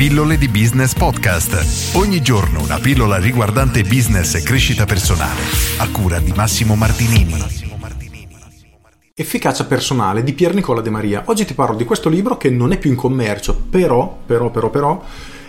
Pillole di Business Podcast. Ogni giorno una pillola riguardante business e crescita personale. A cura di Massimo Martinini. Efficacia personale di Pier Nicola De Maria. Oggi ti parlo di questo libro che non è più in commercio, però, però, però, però,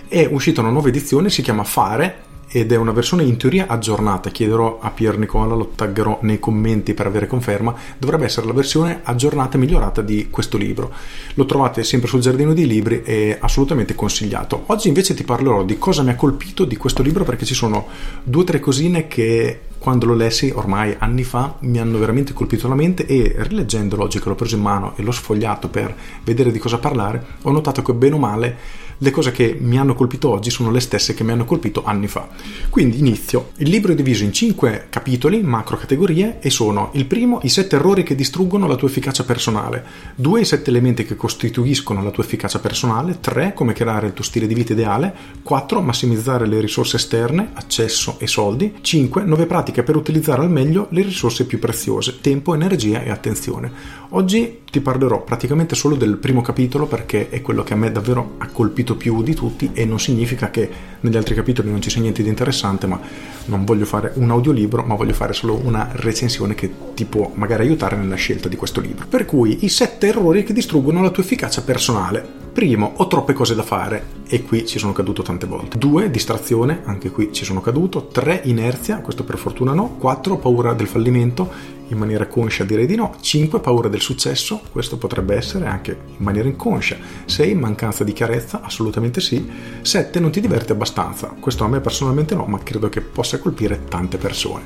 è uscita una nuova edizione, si chiama Fare ed è una versione in teoria aggiornata. Chiederò a Pier Nicola, lo taggerò nei commenti per avere conferma. Dovrebbe essere la versione aggiornata e migliorata di questo libro. Lo trovate sempre sul giardino dei libri e assolutamente consigliato. Oggi invece ti parlerò di cosa mi ha colpito di questo libro perché ci sono due o tre cosine che quando lo lessi ormai anni fa mi hanno veramente colpito la mente e rileggendolo oggi che l'ho preso in mano e l'ho sfogliato per vedere di cosa parlare ho notato che bene o male le cose che mi hanno colpito oggi sono le stesse che mi hanno colpito anni fa. Quindi inizio. Il libro è diviso in cinque capitoli, macro categorie, e sono il primo i sette errori che distruggono la tua efficacia personale, due i sette elementi che costituiscono la tua efficacia personale, tre come creare il tuo stile di vita ideale, quattro massimizzare le risorse esterne, accesso e soldi, cinque nuove pratiche per utilizzare al meglio le risorse più preziose, tempo, energia e attenzione. Oggi ti parlerò praticamente solo del primo capitolo perché è quello che a me davvero ha colpito più di tutti e non significa che negli altri capitoli non ci sia niente di interessante, ma non voglio fare un audiolibro, ma voglio fare solo una recensione che ti può magari aiutare nella scelta di questo libro. Per cui i sette errori che distruggono la tua efficacia personale. Primo, ho troppe cose da fare e qui ci sono caduto tante volte. Due, distrazione, anche qui ci sono caduto. Tre, inerzia, questo per fortuna no. Quattro, paura del fallimento in maniera conscia direi di no. 5 paura del successo, questo potrebbe essere anche in maniera inconscia. 6 mancanza di chiarezza, assolutamente sì. 7 non ti diverti abbastanza, questo a me personalmente no, ma credo che possa colpire tante persone.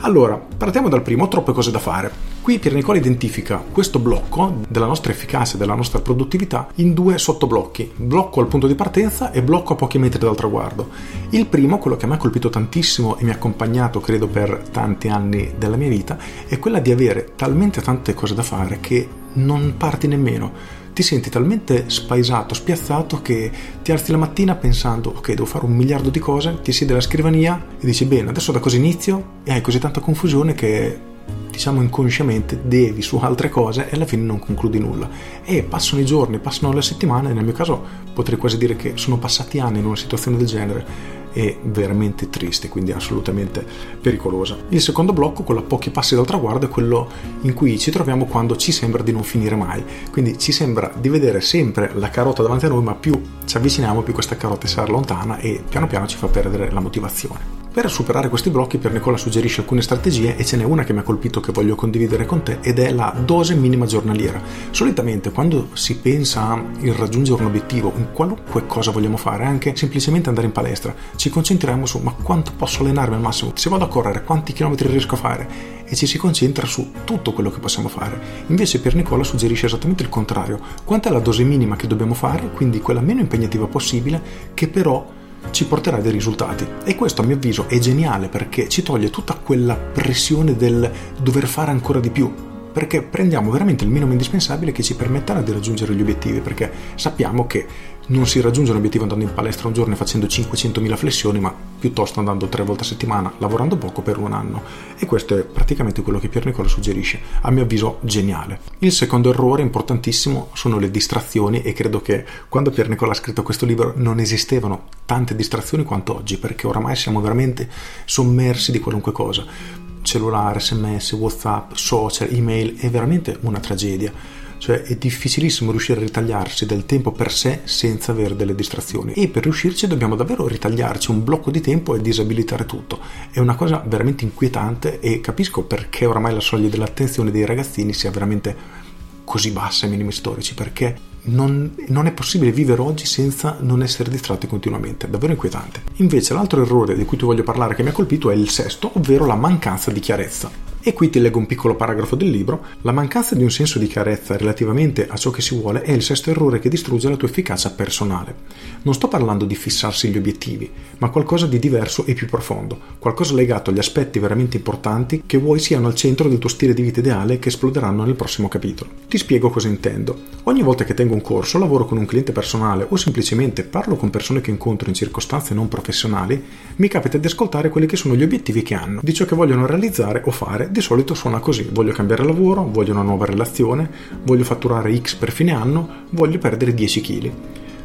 Allora, partiamo dal primo, ho troppe cose da fare. Qui Pier Nicola identifica questo blocco della nostra efficacia, della nostra produttività in due sottoblocchi, blocco al punto di partenza e blocco a pochi metri dal traguardo. Il primo, quello che mi ha colpito tantissimo e mi ha accompagnato credo per tanti anni della mia vita, è quella di avere talmente tante cose da fare che non parti nemmeno ti senti talmente spaesato, spiazzato che ti alzi la mattina pensando ok devo fare un miliardo di cose, ti siedi alla scrivania e dici bene adesso da cosa inizio e hai così tanta confusione che diciamo inconsciamente devi su altre cose e alla fine non concludi nulla e passano i giorni, passano le settimane nel mio caso potrei quasi dire che sono passati anni in una situazione del genere è veramente triste, quindi assolutamente pericolosa. Il secondo blocco, quello a pochi passi dal traguardo, è quello in cui ci troviamo quando ci sembra di non finire mai. Quindi ci sembra di vedere sempre la carota davanti a noi, ma più ci avviciniamo, più questa carota si allontana e piano piano ci fa perdere la motivazione. Per superare questi blocchi Pier Nicola suggerisce alcune strategie e ce n'è una che mi ha colpito che voglio condividere con te ed è la dose minima giornaliera. Solitamente quando si pensa a raggiungere un obiettivo, in qualunque cosa vogliamo fare, anche semplicemente andare in palestra, ci concentriamo su ma quanto posso allenarmi al massimo, se vado a correre quanti chilometri riesco a fare e ci si concentra su tutto quello che possiamo fare. Invece Pier Nicola suggerisce esattamente il contrario, quanta è la dose minima che dobbiamo fare, quindi quella meno impegnativa possibile, che però ci porterà dei risultati. E questo a mio avviso è geniale perché ci toglie tutta quella pressione del dover fare ancora di più, perché prendiamo veramente il minimo indispensabile che ci permetterà di raggiungere gli obiettivi, perché sappiamo che non si raggiunge un obiettivo andando in palestra un giorno e facendo 500.000 flessioni, ma piuttosto andando tre volte a settimana, lavorando poco per un anno. E questo è praticamente quello che Pier Nicola suggerisce, a mio avviso geniale. Il secondo errore importantissimo sono le distrazioni e credo che quando Pier Nicola ha scritto questo libro non esistevano tante distrazioni quanto oggi, perché oramai siamo veramente sommersi di qualunque cosa cellulare, sms, whatsapp, social, email, è veramente una tragedia. Cioè è difficilissimo riuscire a ritagliarsi del tempo per sé senza avere delle distrazioni e per riuscirci dobbiamo davvero ritagliarci un blocco di tempo e disabilitare tutto. È una cosa veramente inquietante e capisco perché oramai la soglia dell'attenzione dei ragazzini sia veramente così bassa ai minimi storici perché non, non, è possibile vivere oggi senza non essere distratti continuamente, è davvero inquietante. Invece l'altro errore di cui ti voglio parlare che mi ha colpito è il sesto, ovvero la mancanza di chiarezza. E qui ti leggo un piccolo paragrafo del libro. La mancanza di un senso di chiarezza relativamente a ciò che si vuole è il sesto errore che distrugge la tua efficacia personale. Non sto parlando di fissarsi gli obiettivi, ma qualcosa di diverso e più profondo, qualcosa legato agli aspetti veramente importanti che vuoi siano al centro del tuo stile di vita ideale che esploderanno nel prossimo capitolo. Ti spiego cosa intendo. Ogni volta che tengo un corso, lavoro con un cliente personale o semplicemente parlo con persone che incontro in circostanze non professionali, mi capita di ascoltare quelli che sono gli obiettivi che hanno, di ciò che vogliono realizzare o fare di solito suona così, voglio cambiare lavoro, voglio una nuova relazione, voglio fatturare X per fine anno, voglio perdere 10 kg.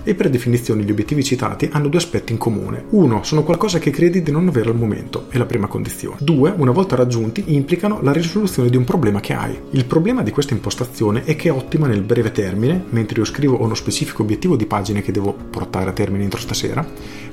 E per definizione gli obiettivi citati hanno due aspetti in comune. Uno, sono qualcosa che credi di non avere al momento, è la prima condizione. Due, una volta raggiunti, implicano la risoluzione di un problema che hai. Il problema di questa impostazione è che è ottima nel breve termine, mentre io scrivo uno specifico obiettivo di pagine che devo portare a termine entro stasera,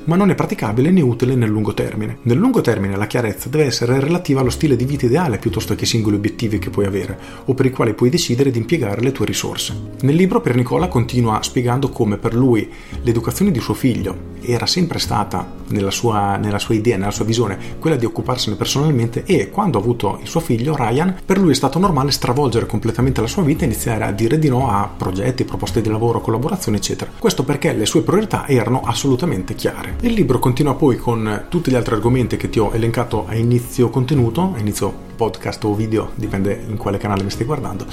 ma non è praticabile né utile nel lungo termine. Nel lungo termine la chiarezza deve essere relativa allo stile di vita ideale piuttosto che ai singoli obiettivi che puoi avere o per i quali puoi decidere di impiegare le tue risorse. Nel libro per Nicola continua spiegando come per lui l'educazione di suo figlio era sempre stata nella sua, nella sua idea, nella sua visione, quella di occuparsene personalmente e quando ha avuto il suo figlio Ryan, per lui è stato normale stravolgere completamente la sua vita e iniziare a dire di no a progetti, proposte di lavoro, collaborazioni, eccetera. Questo perché le sue priorità erano assolutamente chiare. Il libro continua poi con tutti gli altri argomenti che ti ho elencato a inizio contenuto, a inizio podcast o video, dipende in quale canale mi stai guardando,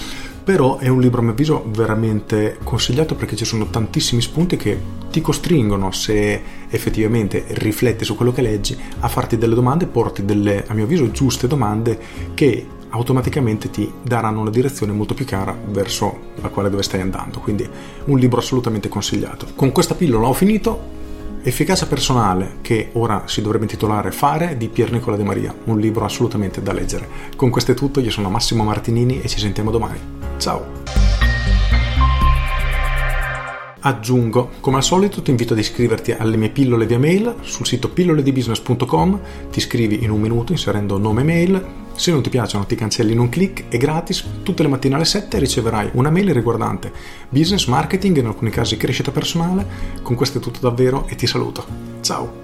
però è un libro a mio avviso veramente consigliato perché ci sono tantissimi spunti che ti costringono, se effettivamente rifletti su quello che leggi, a farti delle domande, porti delle, a mio avviso, giuste domande che automaticamente ti daranno una direzione molto più chiara verso la quale dove stai andando. Quindi un libro assolutamente consigliato. Con questa pillola ho finito. Efficacia personale, che ora si dovrebbe intitolare Fare di Pier Nicola De Maria, un libro assolutamente da leggere. Con questo è tutto, io sono Massimo Martinini e ci sentiamo domani. Ciao! Aggiungo, come al solito ti invito ad iscriverti alle mie pillole via mail sul sito pilloledibusiness.com, ti iscrivi in un minuto inserendo nome e mail, se non ti piacciono ti cancelli in un clic, è gratis, tutte le mattine alle 7 riceverai una mail riguardante business, marketing e in alcuni casi crescita personale, con questo è tutto davvero e ti saluto. Ciao!